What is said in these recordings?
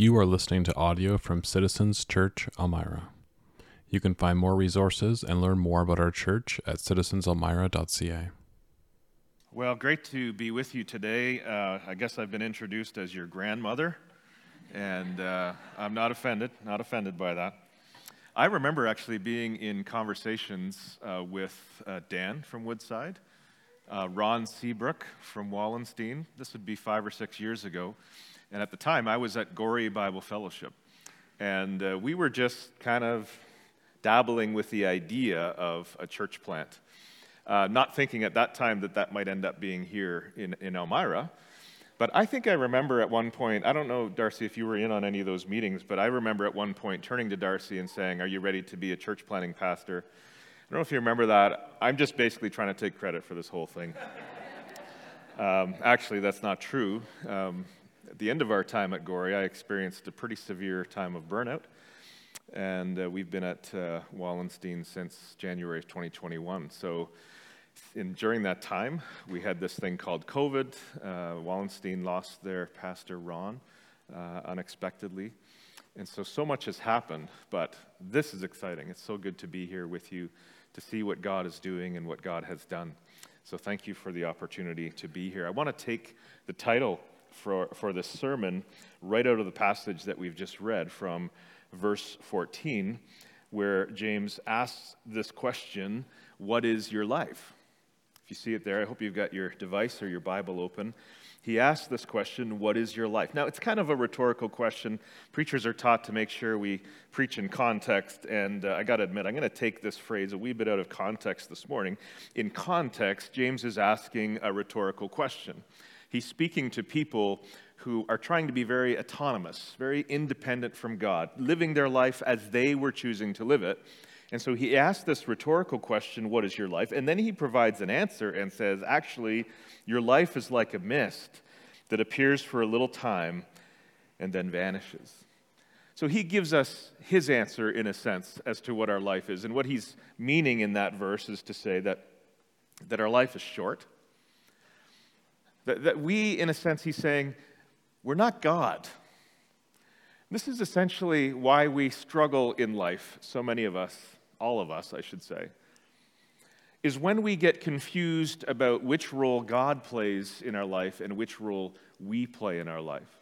You are listening to audio from Citizens Church Elmira. You can find more resources and learn more about our church at citizenselmira.ca. Well, great to be with you today. Uh, I guess I've been introduced as your grandmother, and uh, I'm not offended, not offended by that. I remember actually being in conversations uh, with uh, Dan from Woodside, uh, Ron Seabrook from Wallenstein. This would be five or six years ago. And at the time, I was at Gorrie Bible Fellowship. And uh, we were just kind of dabbling with the idea of a church plant. Uh, not thinking at that time that that might end up being here in, in Elmira. But I think I remember at one point, I don't know, Darcy, if you were in on any of those meetings, but I remember at one point turning to Darcy and saying, Are you ready to be a church planting pastor? I don't know if you remember that. I'm just basically trying to take credit for this whole thing. um, actually, that's not true. Um, at the end of our time at Gorrie, I experienced a pretty severe time of burnout. And uh, we've been at uh, Wallenstein since January of 2021. So, in, during that time, we had this thing called COVID. Uh, Wallenstein lost their pastor, Ron, uh, unexpectedly. And so, so much has happened, but this is exciting. It's so good to be here with you to see what God is doing and what God has done. So, thank you for the opportunity to be here. I want to take the title for, for this sermon right out of the passage that we've just read from verse 14, where James asks this question What is your life? If you see it there, I hope you've got your device or your Bible open. He asks this question, What is your life? Now, it's kind of a rhetorical question. Preachers are taught to make sure we preach in context, and uh, I got to admit, I'm going to take this phrase a wee bit out of context this morning. In context, James is asking a rhetorical question. He's speaking to people who are trying to be very autonomous, very independent from God, living their life as they were choosing to live it. And so he asks this rhetorical question, What is your life? And then he provides an answer and says, Actually, your life is like a mist that appears for a little time and then vanishes. So he gives us his answer, in a sense, as to what our life is. And what he's meaning in that verse is to say that, that our life is short. That, that we, in a sense, he's saying, we're not God. This is essentially why we struggle in life, so many of us, all of us, I should say, is when we get confused about which role God plays in our life and which role we play in our life.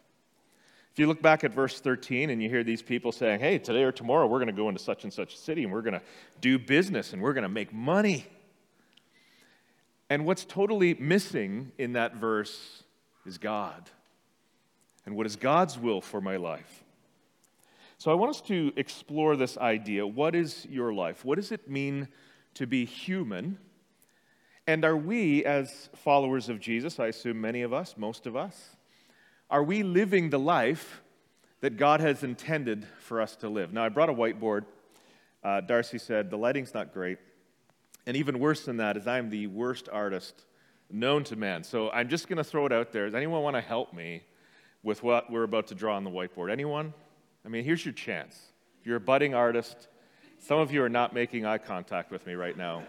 If you look back at verse 13 and you hear these people saying, hey, today or tomorrow we're going to go into such and such a city and we're going to do business and we're going to make money. And what's totally missing in that verse is God. And what is God's will for my life? So I want us to explore this idea. What is your life? What does it mean to be human? And are we, as followers of Jesus, I assume many of us, most of us, are we living the life that God has intended for us to live? Now, I brought a whiteboard. Uh, Darcy said, The lighting's not great. And even worse than that is I'm the worst artist known to man. So I'm just going to throw it out there. Does anyone want to help me with what we're about to draw on the whiteboard? Anyone? I mean, here's your chance. If you're a budding artist, some of you are not making eye contact with me right now.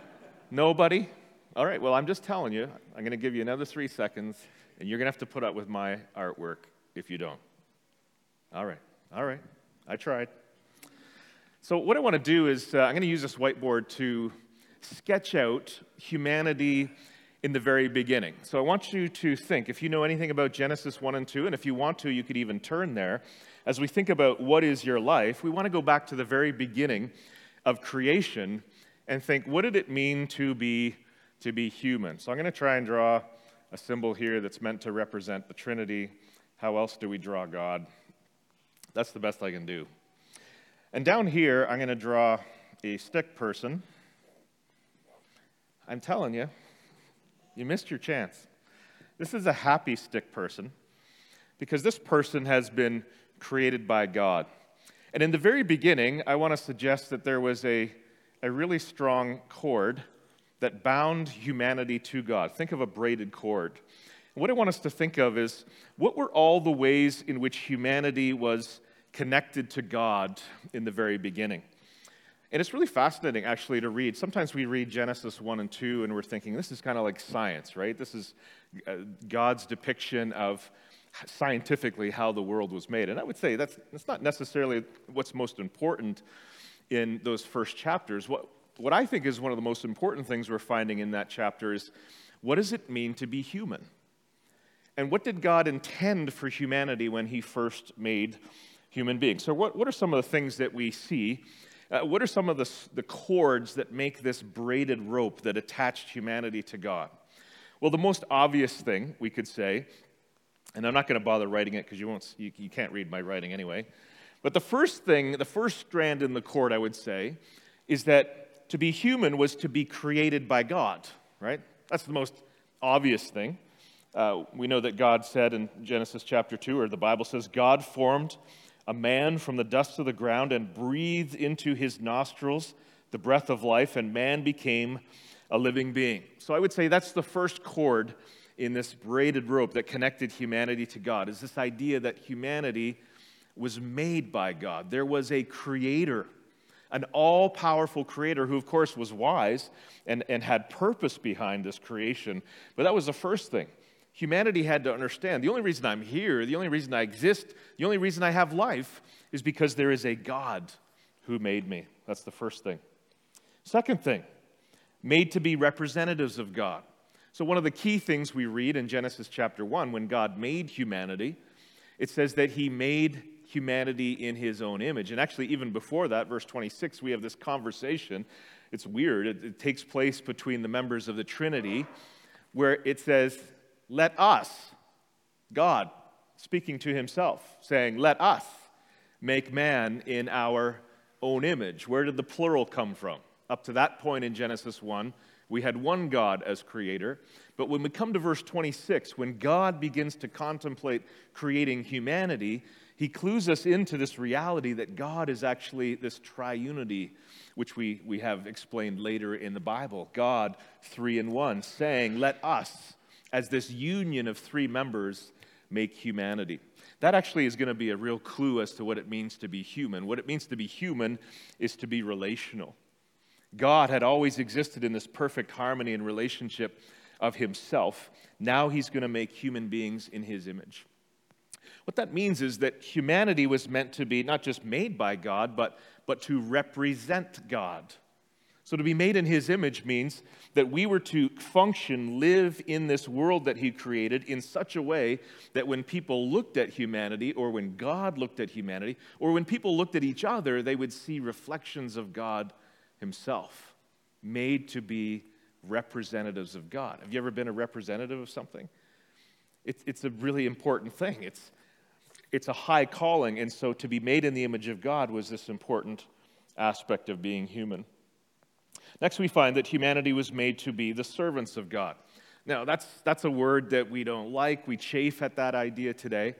Nobody? All right, well, I'm just telling you, I'm going to give you another three seconds, and you're going to have to put up with my artwork if you don't. All right, all right, I tried. So, what I want to do is, uh, I'm going to use this whiteboard to sketch out humanity in the very beginning. So I want you to think, if you know anything about Genesis 1 and 2, and if you want to, you could even turn there. As we think about what is your life, we want to go back to the very beginning of creation and think, what did it mean to be, to be human? So I'm going to try and draw a symbol here that's meant to represent the Trinity. How else do we draw God? That's the best I can do. And down here, I'm going to draw a stick person. I'm telling you, you missed your chance. This is a happy stick person because this person has been created by God. And in the very beginning, I want to suggest that there was a, a really strong cord that bound humanity to God. Think of a braided cord. what I want us to think of is what were all the ways in which humanity was connected to God in the very beginning? And it's really fascinating, actually, to read. Sometimes we read Genesis 1 and 2 and we're thinking, this is kind of like science, right? This is uh, God's depiction of scientifically how the world was made. And I would say that's, that's not necessarily what's most important in those first chapters. What, what I think is one of the most important things we're finding in that chapter is what does it mean to be human? And what did God intend for humanity when He first made human beings? So, what, what are some of the things that we see? Uh, what are some of the, the cords that make this braided rope that attached humanity to God? Well, the most obvious thing we could say, and I'm not going to bother writing it because you, won't, you, you can't read my writing anyway, but the first thing, the first strand in the cord, I would say, is that to be human was to be created by God, right? That's the most obvious thing. Uh, we know that God said in Genesis chapter 2, or the Bible says, God formed a man from the dust of the ground and breathed into his nostrils the breath of life, and man became a living being. So I would say that's the first cord in this braided rope that connected humanity to God, is this idea that humanity was made by God. There was a creator an all powerful creator who, of course, was wise and, and had purpose behind this creation. But that was the first thing. Humanity had to understand the only reason I'm here, the only reason I exist, the only reason I have life is because there is a God who made me. That's the first thing. Second thing, made to be representatives of God. So, one of the key things we read in Genesis chapter 1, when God made humanity, it says that he made humanity in his own image. And actually, even before that, verse 26, we have this conversation. It's weird. It, it takes place between the members of the Trinity where it says, Let us, God, speaking to himself, saying, Let us make man in our own image. Where did the plural come from? Up to that point in Genesis 1, we had one God as creator. But when we come to verse 26, when God begins to contemplate creating humanity, he clues us into this reality that God is actually this triunity, which we, we have explained later in the Bible. God, three in one, saying, Let us, as this union of three members, make humanity. That actually is going to be a real clue as to what it means to be human. What it means to be human is to be relational. God had always existed in this perfect harmony and relationship of himself. Now he's going to make human beings in his image. What that means is that humanity was meant to be not just made by God, but, but to represent God. So to be made in his image means that we were to function, live in this world that he created in such a way that when people looked at humanity, or when God looked at humanity, or when people looked at each other, they would see reflections of God himself, made to be representatives of God. Have you ever been a representative of something? It's, it's a really important thing. It's, it's a high calling, and so to be made in the image of God was this important aspect of being human. Next, we find that humanity was made to be the servants of God. Now, that's, that's a word that we don't like. We chafe at that idea today.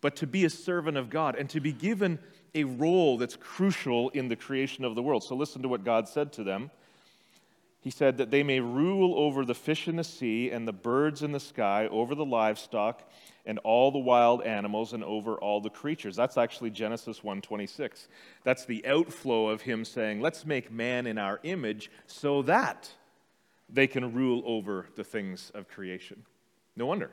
But to be a servant of God and to be given a role that's crucial in the creation of the world. So, listen to what God said to them. He said that they may rule over the fish in the sea and the birds in the sky, over the livestock and all the wild animals and over all the creatures. That's actually Genesis 1:26. That's the outflow of him saying, "Let's make man in our image so that they can rule over the things of creation." No wonder.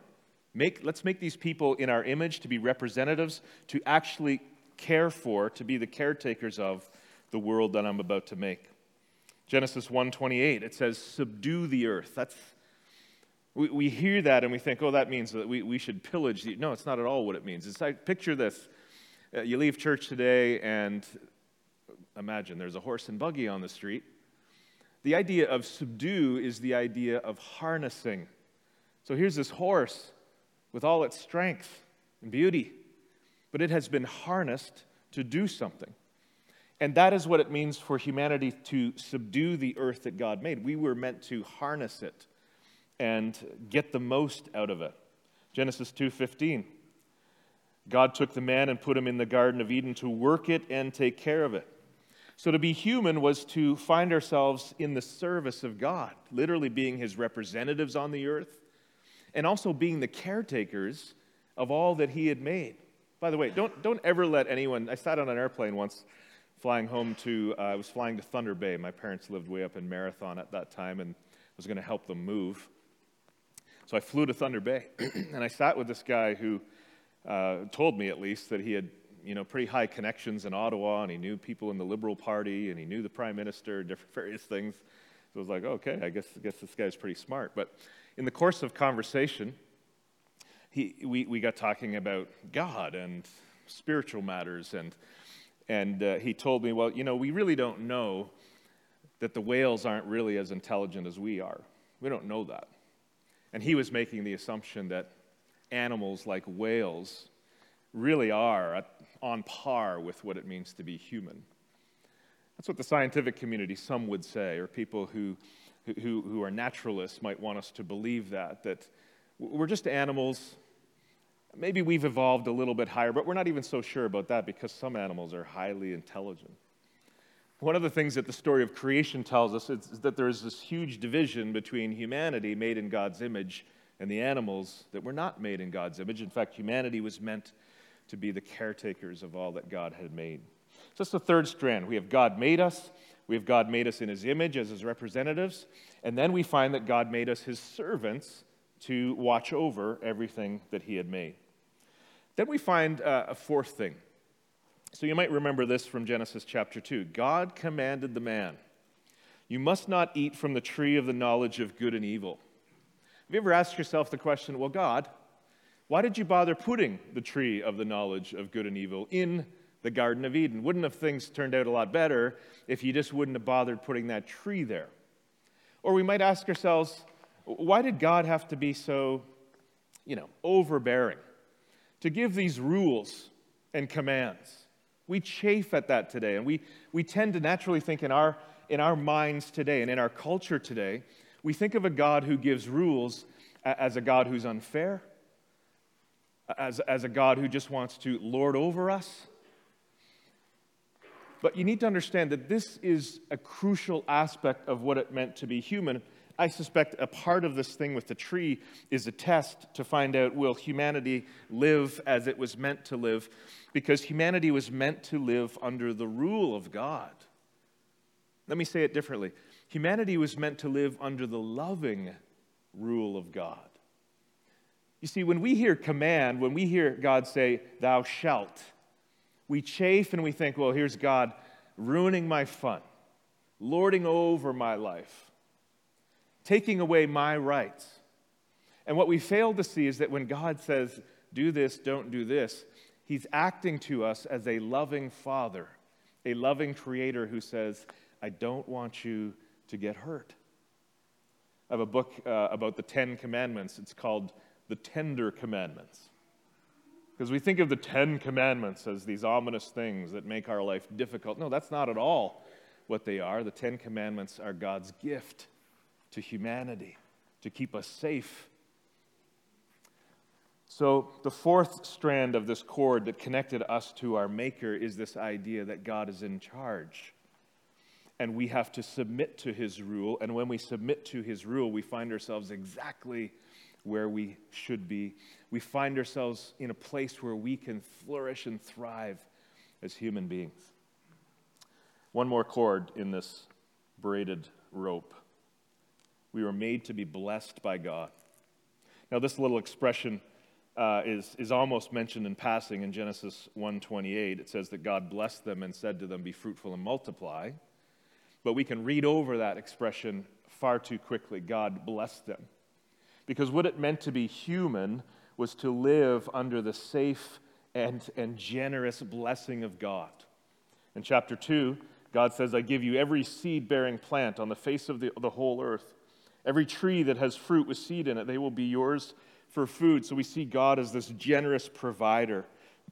Make, let's make these people in our image to be representatives, to actually care for, to be the caretakers of the world that I'm about to make. Genesis 1:28 it says subdue the earth. That's we, we hear that and we think, oh, that means that we, we should pillage. The, no, it's not at all what it means. It's like, picture this. Uh, you leave church today and imagine there's a horse and buggy on the street. The idea of subdue is the idea of harnessing. So here's this horse with all its strength and beauty, but it has been harnessed to do something. And that is what it means for humanity to subdue the earth that God made. We were meant to harness it and get the most out of it. Genesis 2:15. God took the man and put him in the garden of Eden to work it and take care of it. So to be human was to find ourselves in the service of God, literally being his representatives on the earth and also being the caretakers of all that he had made. By the way, don't, don't ever let anyone. I sat on an airplane once flying home to, uh, I was flying to Thunder Bay. My parents lived way up in Marathon at that time and I was going to help them move. So I flew to Thunder Bay, and I sat with this guy who uh, told me at least that he had you know, pretty high connections in Ottawa, and he knew people in the Liberal Party, and he knew the Prime Minister, and different various things. So I was like, okay, I guess, I guess this guy's pretty smart. But in the course of conversation, he, we, we got talking about God and spiritual matters, and, and uh, he told me, well, you know, we really don't know that the whales aren't really as intelligent as we are. We don't know that. And he was making the assumption that animals like whales really are on par with what it means to be human. That's what the scientific community, some would say, or people who, who, who are naturalists might want us to believe that, that we're just animals. Maybe we've evolved a little bit higher, but we're not even so sure about that because some animals are highly intelligent. One of the things that the story of creation tells us is that there is this huge division between humanity made in God's image and the animals that were not made in God's image. In fact, humanity was meant to be the caretakers of all that God had made. So that's the third strand. We have God made us, we have God made us in his image as his representatives, and then we find that God made us his servants to watch over everything that he had made. Then we find uh, a fourth thing. So you might remember this from Genesis chapter 2. God commanded the man, You must not eat from the tree of the knowledge of good and evil. Have you ever asked yourself the question, Well, God, why did you bother putting the tree of the knowledge of good and evil in the Garden of Eden? Wouldn't have things turned out a lot better if you just wouldn't have bothered putting that tree there? Or we might ask ourselves, why did God have to be so, you know, overbearing to give these rules and commands? We chafe at that today, and we, we tend to naturally think in our, in our minds today and in our culture today, we think of a God who gives rules as a God who's unfair, as, as a God who just wants to lord over us. But you need to understand that this is a crucial aspect of what it meant to be human. I suspect a part of this thing with the tree is a test to find out will humanity live as it was meant to live? Because humanity was meant to live under the rule of God. Let me say it differently humanity was meant to live under the loving rule of God. You see, when we hear command, when we hear God say, Thou shalt, we chafe and we think, Well, here's God ruining my fun, lording over my life, taking away my rights. And what we fail to see is that when God says, Do this, don't do this, He's acting to us as a loving father, a loving creator who says, I don't want you to get hurt. I have a book uh, about the Ten Commandments. It's called the tender commandments. Because we think of the Ten Commandments as these ominous things that make our life difficult. No, that's not at all what they are. The Ten Commandments are God's gift to humanity to keep us safe. So, the fourth strand of this cord that connected us to our Maker is this idea that God is in charge. And we have to submit to his rule. And when we submit to his rule, we find ourselves exactly where we should be. We find ourselves in a place where we can flourish and thrive as human beings. One more cord in this braided rope. We were made to be blessed by God. Now, this little expression uh, is, is almost mentioned in passing in Genesis 1:28. It says that God blessed them and said to them, "Be fruitful and multiply." But we can read over that expression far too quickly. God blessed them because what it meant to be human was to live under the safe and, and generous blessing of God. In chapter 2, God says, I give you every seed bearing plant on the face of the, the whole earth, every tree that has fruit with seed in it, they will be yours for food. So we see God as this generous provider,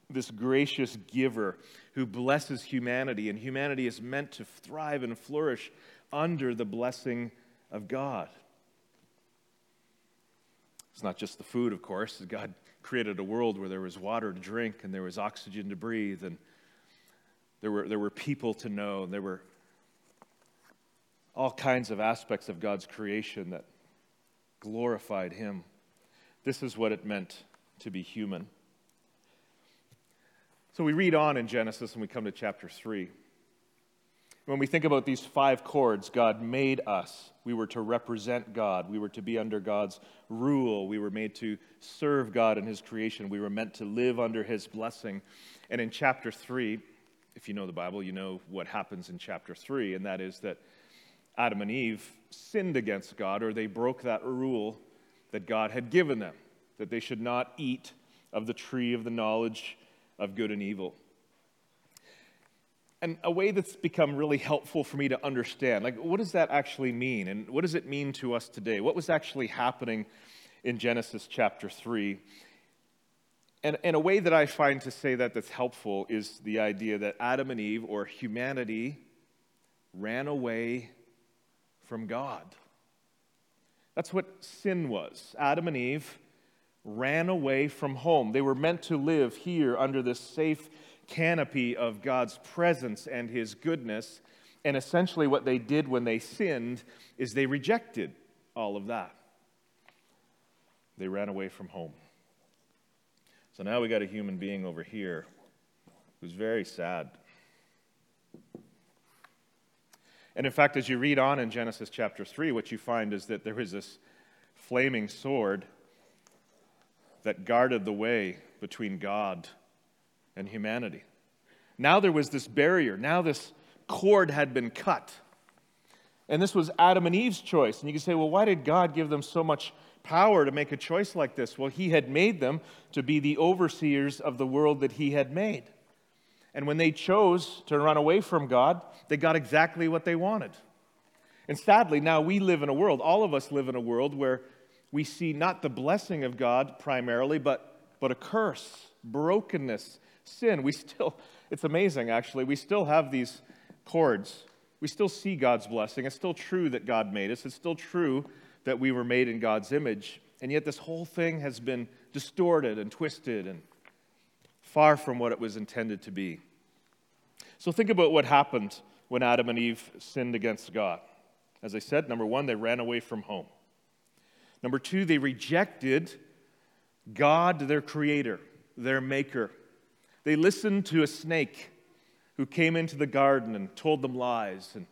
this gracious giver who blesses humanity, and humanity is meant to thrive and flourish under the blessing of God. It's not just the food, of course. God created a world where there was water to drink and there was oxygen to breathe and there were, there were people to know and there were all kinds of aspects of God's creation that glorified Him. This is what it meant to be human. So we read on in Genesis and we come to chapter 3. when we think about these five cords, God made us. We were to represent God. We were to be under God's rule. We were made to serve God in His creation. We were meant to live under His blessing. And in chapter 3, if you know the Bible, you know what happens in chapter 3, and that is that Adam and Eve sinned against God, or they broke that rule that God had given them, that they should not eat of the tree of the knowledge of good and evil. And a way that's become really helpful for me to understand like what does that actually mean? And what does it mean to us today? What was actually happening in genesis chapter 3 and, and a way that i find to say that that's helpful is the idea that adam and eve or humanity ran away from god that's what sin was adam and eve ran away from home they were meant to live here under this safe canopy of God's presence and his goodness. And essentially, what they did when they sinned is they rejected all of that. They ran away from home. So now we got a human being over here who's very sad. And in fact, as you read on in Genesis chapter 3, what you find is that there was this flaming sword that guarded the way between God and humanity. Now there was this barrier. Now this cord had been cut. And this was Adam and Eve's choice. And you can say, well, why did God give them so much power to make a choice like this? Well, He had made them to be the overseers of the world that He had made. And when they chose to run away from God, they got exactly what they wanted. And sadly, now we live in a world, all of us live in a world where we see not the blessing of God primarily, but, but a curse, brokenness, sin, we still, it's amazing actually, we still have these cords. We still see God's blessing. It's still true that God made us. It's still true that we were made in God's image. And yet, this whole thing has been distorted and twisted and far from what it was intended to be. So, think about what happened when Adam and Eve sinned against God. As I said, number one, they ran away from home. Number two, they rejected God, their creator, their maker. They listened to a snake who came into the garden and told them lies and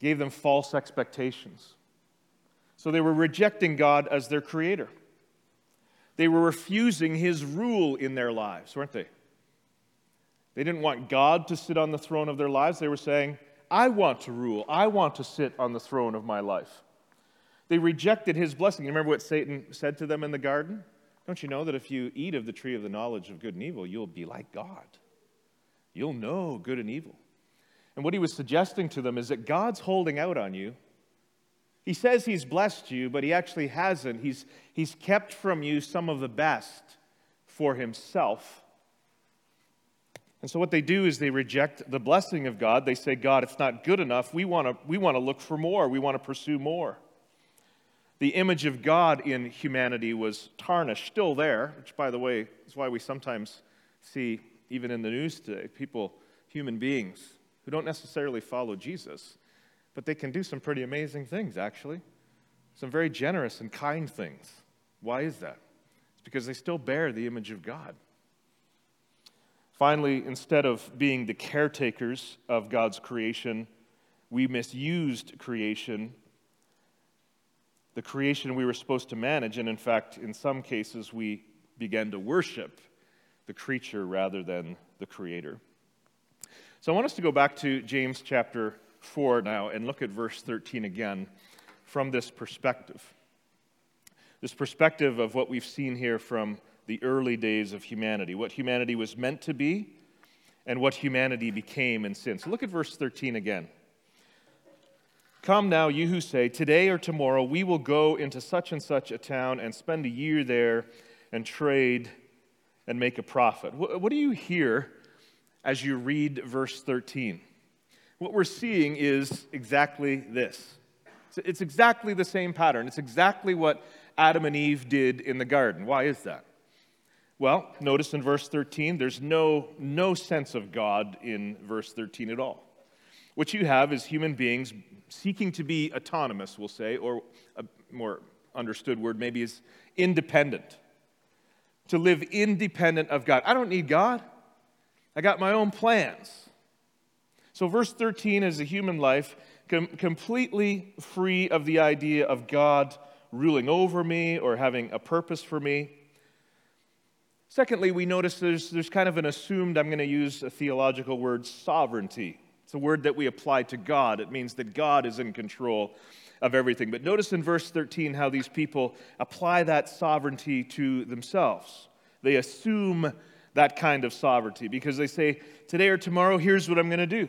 gave them false expectations. So they were rejecting God as their creator. They were refusing his rule in their lives, weren't they? They didn't want God to sit on the throne of their lives. They were saying, I want to rule. I want to sit on the throne of my life. They rejected his blessing. You remember what Satan said to them in the garden? Don't you know that if you eat of the tree of the knowledge of good and evil, you'll be like God? You'll know good and evil. And what he was suggesting to them is that God's holding out on you. He says he's blessed you, but he actually hasn't. He's, he's kept from you some of the best for himself. And so, what they do is they reject the blessing of God. They say, God, it's not good enough. We want to we want to look for more, we want to pursue more. The image of God in humanity was tarnished, still there, which, by the way, is why we sometimes see, even in the news today, people, human beings, who don't necessarily follow Jesus, but they can do some pretty amazing things, actually. Some very generous and kind things. Why is that? It's because they still bear the image of God. Finally, instead of being the caretakers of God's creation, we misused creation the creation we were supposed to manage, and in fact, in some cases, we began to worship the creature rather than the creator. So I want us to go back to James chapter 4 now and look at verse 13 again from this perspective. This perspective of what we've seen here from the early days of humanity, what humanity was meant to be, and what humanity became in sin. So look at verse 13 again. Come now, you who say, Today or tomorrow we will go into such and such a town and spend a year there and trade and make a profit. What do you hear as you read verse 13? What we're seeing is exactly this it's exactly the same pattern. It's exactly what Adam and Eve did in the garden. Why is that? Well, notice in verse 13, there's no, no sense of God in verse 13 at all. What you have is human beings seeking to be autonomous, we'll say, or a more understood word maybe is independent. To live independent of God. I don't need God, I got my own plans. So, verse 13 is a human life com- completely free of the idea of God ruling over me or having a purpose for me. Secondly, we notice there's, there's kind of an assumed, I'm going to use a theological word, sovereignty. It's a word that we apply to God. It means that God is in control of everything. But notice in verse 13 how these people apply that sovereignty to themselves. They assume that kind of sovereignty because they say, Today or tomorrow, here's what I'm going to do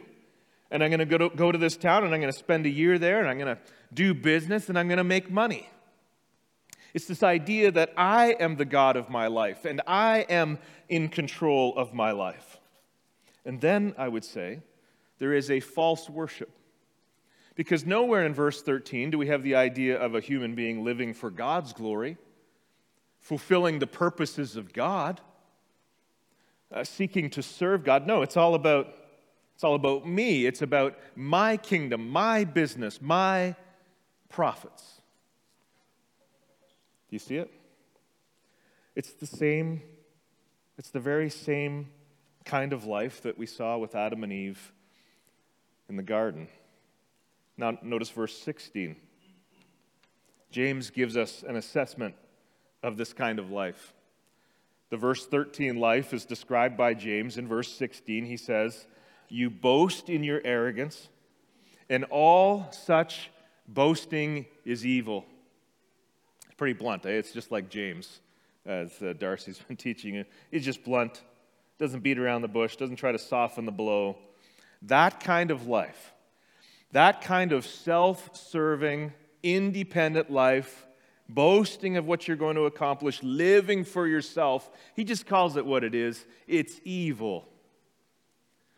and I'm going to go to, go to this town and I'm going to spend a year there and I'm going to do business and I'm going to make money. It's this idea that I am the God of my life and I am in control of my life. And then I would say there is a false worship. Because nowhere in verse 13 do we have the idea of a human being living for God's glory, fulfilling the purposes of God, uh, seeking to serve God. No, it's all about it's all about me. It's about my kingdom, my business, my profits. Do you see it? It's the same, it's the very same kind of life that we saw with Adam and Eve in the garden. Now, notice verse 16. James gives us an assessment of this kind of life. The verse 13 life is described by James in verse 16. He says, you boast in your arrogance, and all such boasting is evil. It's pretty blunt, eh? It's just like James, as uh, Darcy's been teaching. He's just blunt, doesn't beat around the bush, doesn't try to soften the blow. That kind of life, that kind of self serving, independent life, boasting of what you're going to accomplish, living for yourself, he just calls it what it is it's evil.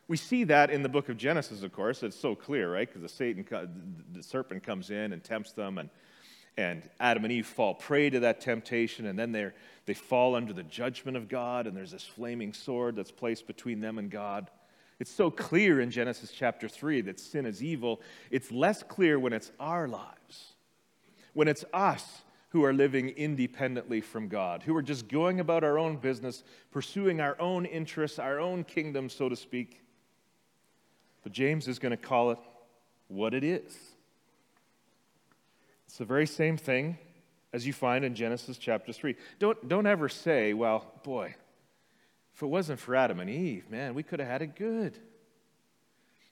We see that in the book of Genesis, of course. It's so clear, right? Because the Satan, the serpent comes in and tempts them, and, and Adam and Eve fall prey to that temptation, and then they they fall under the judgment of God, and there's this flaming sword that's placed between them and God. It's so clear in Genesis chapter 3 that sin is evil. It's less clear when it's our lives, when it's us who are living independently from God, who are just going about our own business, pursuing our own interests, our own kingdom, so to speak. But James is going to call it what it is. It's the very same thing as you find in Genesis chapter 3. Don't, don't ever say, well, boy, if it wasn't for Adam and Eve, man, we could have had it good.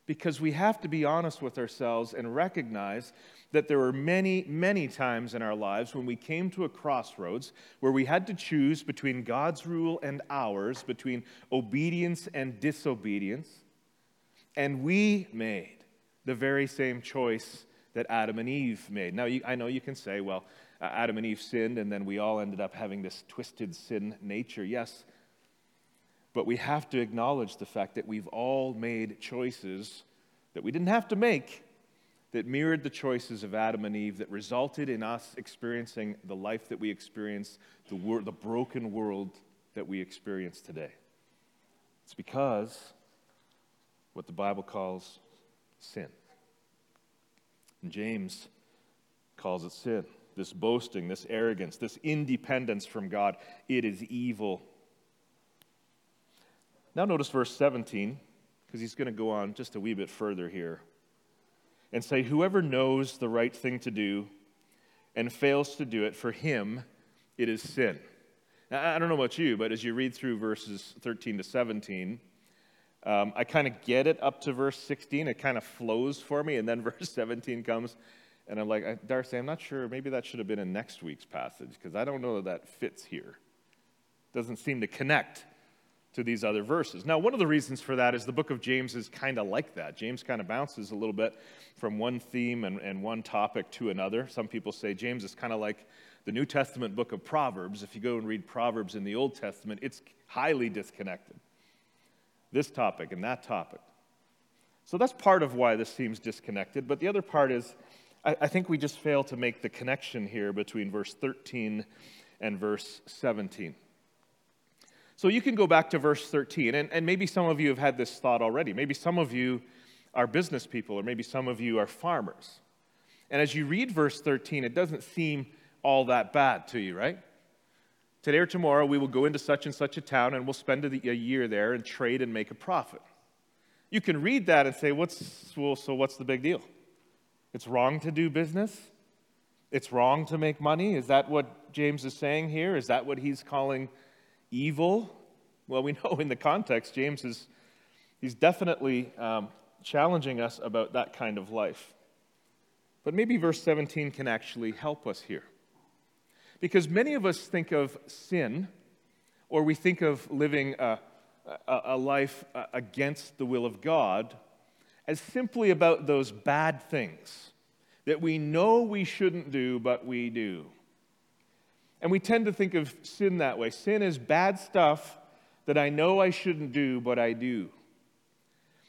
Because we have to be honest with ourselves and recognize that there were many, many times in our lives when we came to a crossroads where we had to choose between God's rule and ours, between obedience and disobedience. And we made the very same choice that Adam and Eve made. Now, you, I know you can say, well, Adam and Eve sinned, and then we all ended up having this twisted sin nature. Yes, but we have to acknowledge the fact that we've all made choices that we didn't have to make that mirrored the choices of Adam and Eve that resulted in us experiencing the life that we experience, the, wor- the broken world that we experience today. It's because what the Bible calls sin. And James calls it sin. This boasting, this arrogance, this independence from God, it is evil. Now, notice verse 17, because he's going to go on just a wee bit further here and say, Whoever knows the right thing to do and fails to do it, for him it is sin. Now, I don't know about you, but as you read through verses 13 to 17, um, I kind of get it up to verse 16. It kind of flows for me. And then verse 17 comes, and I'm like, Darcy, I'm not sure. Maybe that should have been in next week's passage because I don't know that that fits here. Doesn't seem to connect to these other verses. Now, one of the reasons for that is the book of James is kind of like that. James kind of bounces a little bit from one theme and, and one topic to another. Some people say James is kind of like the New Testament book of Proverbs. If you go and read Proverbs in the Old Testament, it's highly disconnected this topic and that topic. So that's part of why this seems disconnected. But the other part is, I, I think we just fail to make the connection here between verse 13 and verse 17. So you can go back to verse 13, and, and maybe some of you have had this thought already. Maybe some of you are business people, or maybe some of you are farmers. And as you read verse 13, it doesn't seem all that bad to you, right? Today or tomorrow, we will go into such and such a town and we'll spend a year there and trade and make a profit. You can read that and say, what's, well, so what's the big deal? It's wrong to do business? It's wrong to make money? Is that what James is saying here? Is that what he's calling evil? Well, we know in the context, James is he's definitely um, challenging us about that kind of life. But maybe verse 17 can actually help us here. Because many of us think of sin, or we think of living a, a, a life uh, against the will of God, as simply about those bad things that we know we shouldn't do, but we do. And we tend to think of sin that way. Sin is bad stuff that I know I shouldn't do, but I do.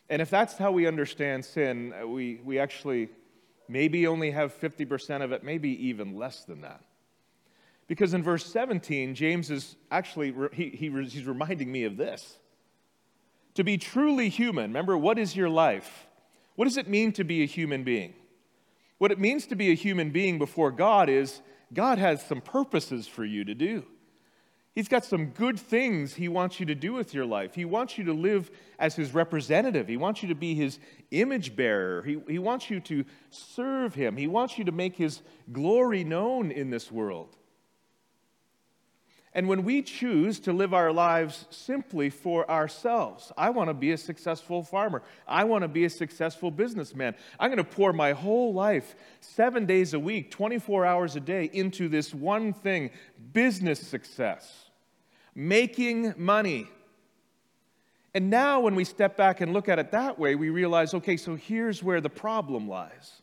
And if that's how we understand sin, uh, we, we actually maybe only have 50% of it, maybe even less than that. Because in verse 17, James is actually, he, he, he's reminding me of this. To be truly human, remember, what is your life? What does it mean to be a human being? What it means to be a human being before God is God has some purposes for you to do. He's got some good things he wants you to do with your life. He wants you to live as his representative. He wants you to be his image bearer. He, he wants you to serve him. He wants you to make his glory known in this world. And when we choose to live our lives simply for ourselves, I want to be a successful farmer. I want to be a successful businessman. I'm going to pour my whole life, seven days a week, 24 hours a day, into this one thing business success, making money. And now, when we step back and look at it that way, we realize okay, so here's where the problem lies.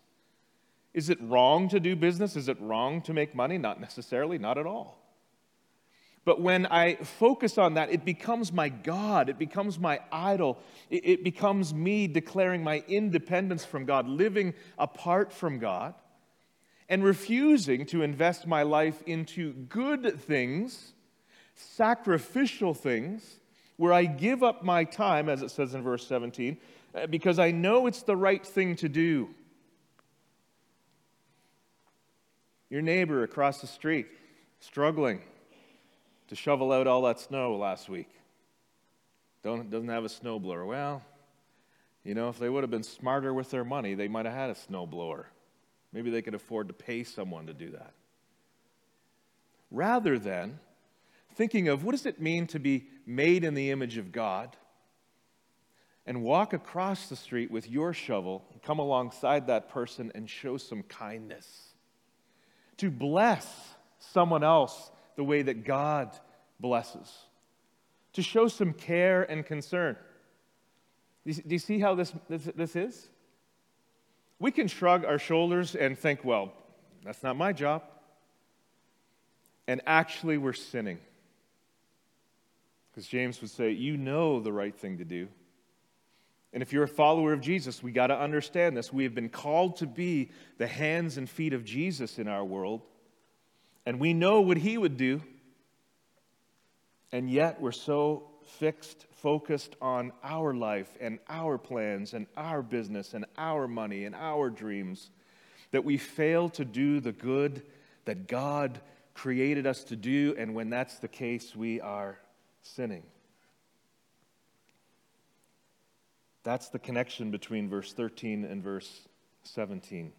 Is it wrong to do business? Is it wrong to make money? Not necessarily, not at all. But when I focus on that, it becomes my God. It becomes my idol. It, it, becomes me declaring my independence from God, living apart from God, and refusing to invest my life into good things, sacrificial things, where I give up my time, as it says in verse 17, uh, because I know it's the right thing to do. Your neighbor across the street, struggling to shovel out all that snow last week. Don't, doesn't have a snowblower. Well, you know, if they would have been smarter with their money, they might have had a snowblower. Maybe they could afford to pay someone to do that. Rather than thinking of what does it mean to be made in the image of God and walk across the street with your shovel, come alongside that person and show some kindness. To bless someone else the way that God blesses, to show some care and concern. Do you see how this, this, this is? We can shrug our shoulders and think, well, that's not my job. And actually, we're sinning. Because James would say, you know the right thing to do. And if you're a follower of Jesus, we got to understand this. We have been called to be the hands and feet of Jesus in our world and we know what he would do. And yet we're so fixed, focused on our life and our plans and our business and our money and our dreams that we fail to do the good that God created us to do. And when that's the case, we are sinning. That's the connection between verse 13 and verse 17.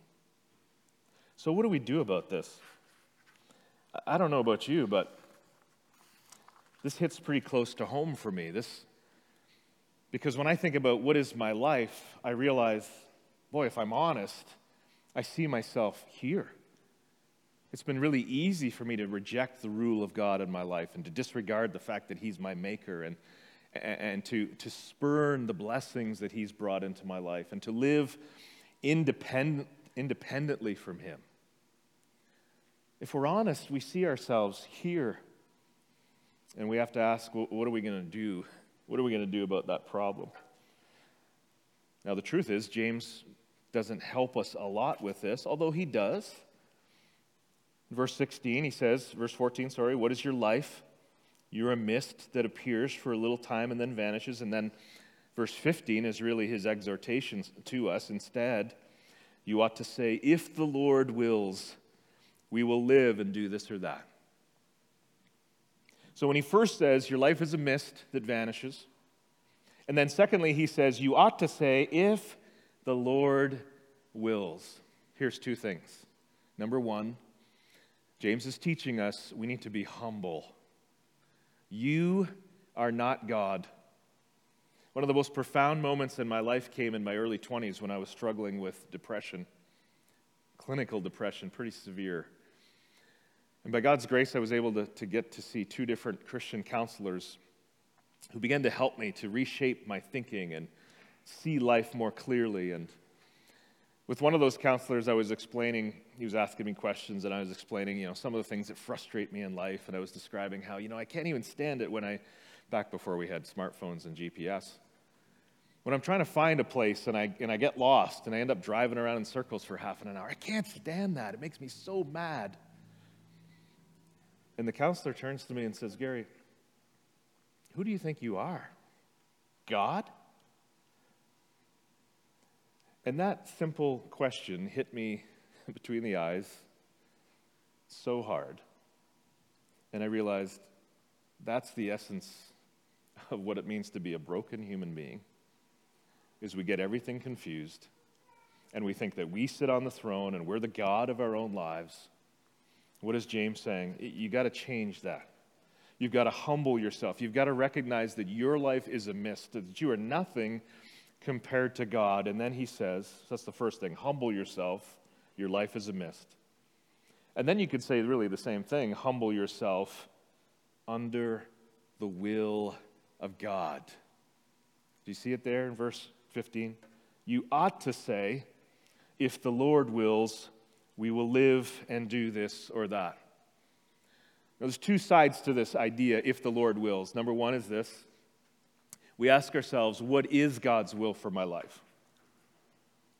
So, what do we do about this? I don't know about you, but this hits pretty close to home for me. This, because when I think about what is my life, I realize, boy, if I'm honest, I see myself here. It's been really easy for me to reject the rule of God in my life and to disregard the fact that He's my maker and, and to, to spurn the blessings that He's brought into my life and to live independent, independently from Him. If we're honest, we see ourselves here. And we have to ask, well, what are we going to do? What are we going to do about that problem? Now, the truth is, James doesn't help us a lot with this, although he does. verse 16, he says, verse 14, sorry, what is your life? You're a mist that appears for a little time and then vanishes. And then verse 15 is really his exhortation to us. Instead, you ought to say, if the Lord wills, we will live and do this or that. So when he first says, Your life is a mist that vanishes, And then, secondly, he says, You ought to say, if the Lord wills. Here's two things. Number one, James is teaching us we need to be humble. You are not God. One of the most profound moments in my life came in my early 20s when I was struggling with depression, clinical depression, pretty severe. And by God's grace, I was able to, to get to see two different Christian counselors who began to help me to reshape my thinking and see life more clearly. And with one of those counselors, I was explaining, he was asking me questions, and I was explaining, you know, some of the things that frustrate me in life. And I was describing how, you know, I can't even stand it when I, back before we had smartphones and GPS, when I'm trying to find a place and I, and I get lost and I end up driving around in circles for half an hour. I can't stand that. It makes me so mad. And the counselor turns to me and says, Gary, who do you think you are? God? And that simple question hit me between the eyes so hard. And I realized that's the essence of what it means to be a broken human being is we get everything confused and we think that we sit on the throne and we're the god of our own lives. What is James saying? You've got to change that. You've got to humble yourself. You've got to recognize that your life is a mist, that you are nothing compared to God. And then he says, that's the first thing humble yourself. Your life is a mist. And then you could say really the same thing humble yourself under the will of God. Do you see it there in verse 15? You ought to say, if the Lord wills, we will live and do this or that. There's two sides to this idea, if the Lord wills. Number one is this we ask ourselves, what is God's will for my life?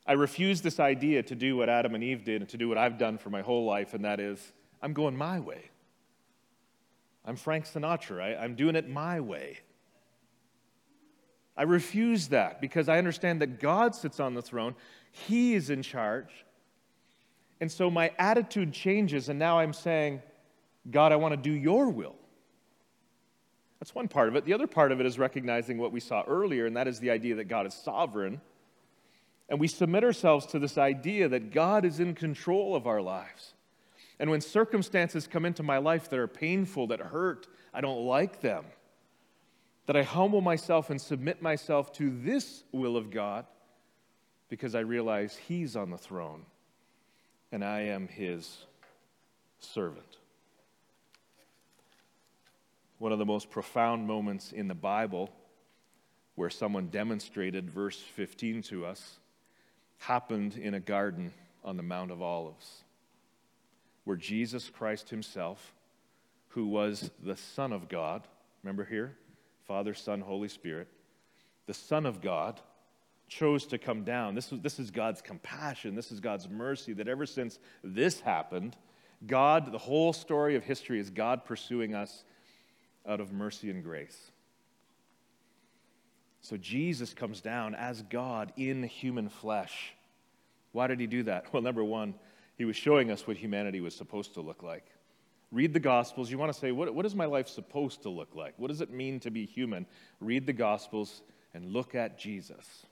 I refuse this idea to do what Adam and Eve did and to do what I've done for my whole life, and that is, I'm going my way. I'm Frank Sinatra. I, am doing it my way. I refuse that because I understand that God sits on the throne, He is in charge. And so my attitude changes, and now I'm saying, God, I want to do your will. That's one part of it. The other part of it is recognizing what we saw earlier, and that is the idea that God is sovereign. And we submit ourselves to this idea that God is in control of our lives. And when circumstances come into my life that are painful, that hurt, I don't like them, that I humble myself and submit myself to this will of God because I realize He's on the throne and I am His servant one of the most profound moments in the Bible where someone demonstrated verse 15 to us happened in a garden on the Mount of Olives, where Jesus Christ Himself, who was the Son of God, remember here? Father, Son, Holy Spirit, the Son of God, chose to come down. This, was, this is God's compassion, this is God's mercy that ever since this happened, God, the whole story of history is God pursuing us out of mercy and grace. So Jesus comes down as God in human flesh. Why did he do that? Well, number one, he was showing us what humanity was supposed to look like. Read the Gospels. You want to say, what, what is my life supposed to look like? What does it mean to be human? Read the Gospels and look at Jesus.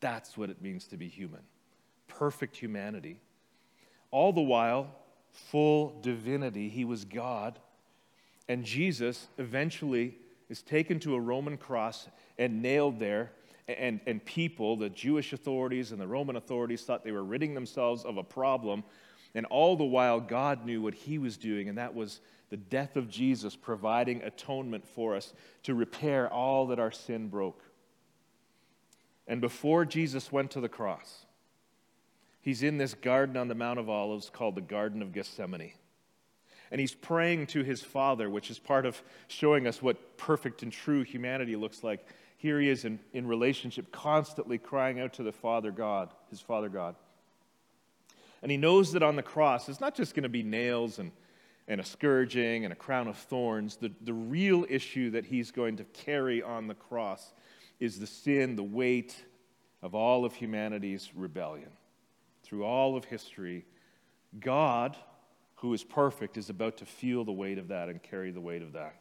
That's what it means to be human. Perfect humanity. All the while, full divinity. He was God and Jesus eventually is taken to a Roman cross and nailed there. And, and people, the Jewish authorities and the Roman authorities, thought they were ridding themselves of a problem. And all the while, God knew what He was doing, and that was the death of Jesus providing atonement for us to repair all that our sin broke. And before Jesus went to the cross, He's in this garden on the Mount of Olives called the Garden of Gethsemane and he's praying to his Father, which is part of showing us what perfect and true humanity looks like. Here he is in, in relationship, constantly crying out to the Father God, his Father God. And he knows that on the cross, it's not just going to be nails and, and a scourging and a crown of thorns. The, the real issue that he's going to carry on the cross is the sin, the weight of all of humanity's rebellion. Through all of history, God who is perfect, is about to feel the weight of that and carry the weight of that.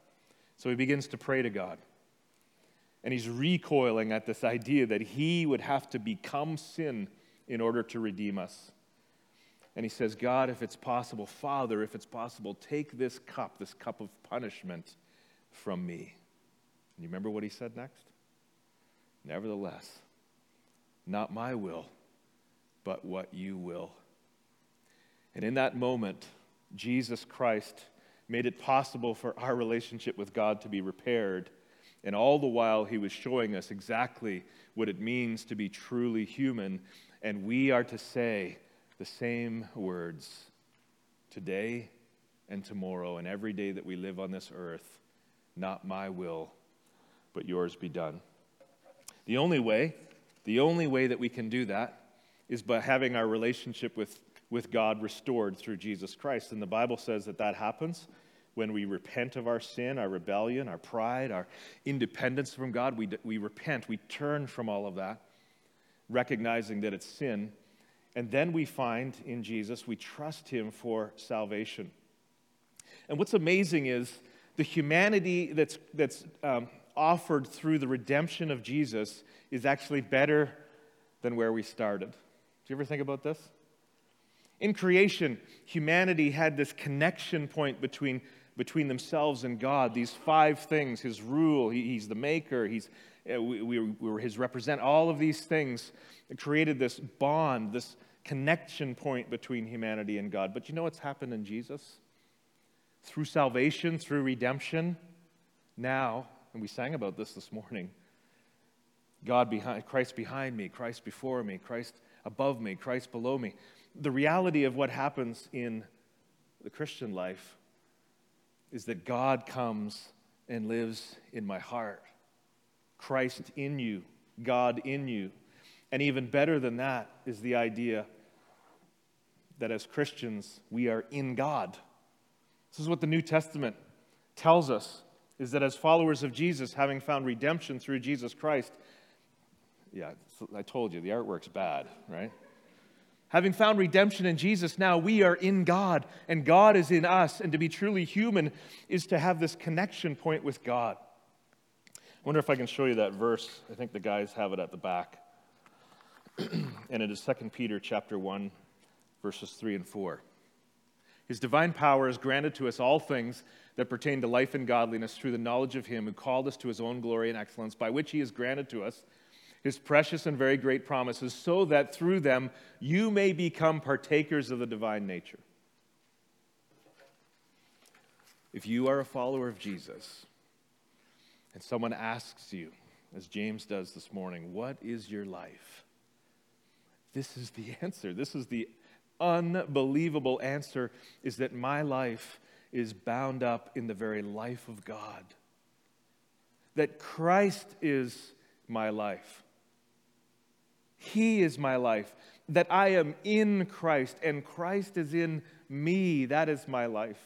So he begins to pray to God. And he's recoiling at this idea that he would have to become sin in order to redeem us. And he says, God, if it's possible, Father, if it's possible, take this cup, this cup of punishment from me. And you remember what he said next? Nevertheless, not my will, but what you will. And in that moment, Jesus Christ made it possible for our relationship with God to be repaired. And all the while, he was showing us exactly what it means to be truly human. And we are to say the same words today and tomorrow and every day that we live on this earth. Not my will, but yours be done. The only way, the only way that we can do that is by having our relationship with, with God restored through Jesus Christ. And the Bible says that that happens when we repent of our sin, our rebellion, our pride, our independence from God. We, we repent, we turn from all of that, recognizing that it's sin. And then we find in Jesus, we trust Him for salvation. And what's amazing is the humanity that's, that's um, offered through the redemption of Jesus is actually better than where we started. Do you ever think about this? In creation, humanity had this connection point between between themselves and God. These five things His rule, he, He's the maker, he's, uh, we, we, we were His represent, all of these things created this bond, this connection point between humanity and God. But you know what's happened in Jesus? Through salvation, through redemption, now, and we sang about this this morning God behind, Christ behind me, Christ before me, Christ above me, Christ below me. The reality of what happens in the Christian life is that God comes and lives in my heart. Christ in you, God in you. And even better than that is the idea that as Christians, we are in God. This is what the New Testament tells us is that as followers of Jesus, having found redemption through Jesus Christ, yeah, I told you, the artwork's bad, right? Having found redemption in Jesus, now we are in God and God is in us. And to be truly human is to have this connection point with God. I wonder if I can show you that verse. I think the guys have it at the back. and it is 2 Peter chapter 1, verses 3 and 4. His divine power has granted to us all things that pertain to life and godliness through the knowledge of him who called us to his own glory and excellence, by which he has granted to us his precious and very great promises, so that through them you may become partakers of the divine nature. If you are a follower of Jesus and someone asks you, as James does this morning, what is your life? This is the answer. This is the unbelievable answer is that my life is bound up in the very life of God. That Christ is my life. He is my life. That I am in Christ and Christ is in me. That is my life.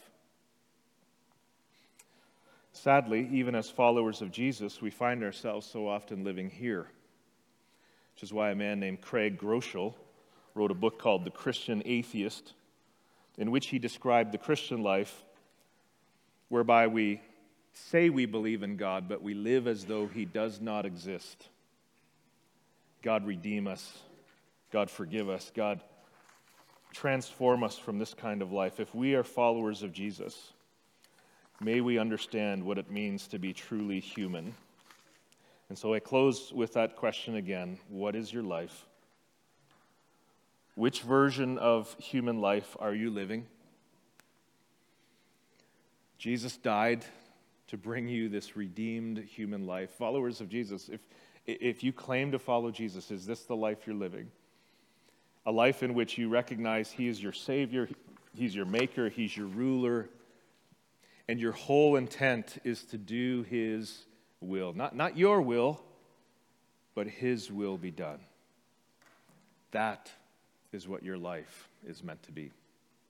Sadly, even as followers of Jesus, we find ourselves so often living here, which is why a man named Craig Groeschel wrote a book called The Christian Atheist, in which he described the Christian life whereby we say we believe in God, but we live as though he does not exist. God, redeem us. God, forgive us. God, transform us from this kind of life. If we are followers of Jesus, may we understand what it means to be truly human. And so I close with that question again What is your life? Which version of human life are you living? Jesus died to bring you this redeemed human life. Followers of Jesus, if, if you claim to follow Jesus, is this the life you're living? A life in which you recognize He is your Savior, He's your Maker, He's your ruler, and your whole intent is to do His will. Not, not your will, but His will be done. That is what your life is meant to be.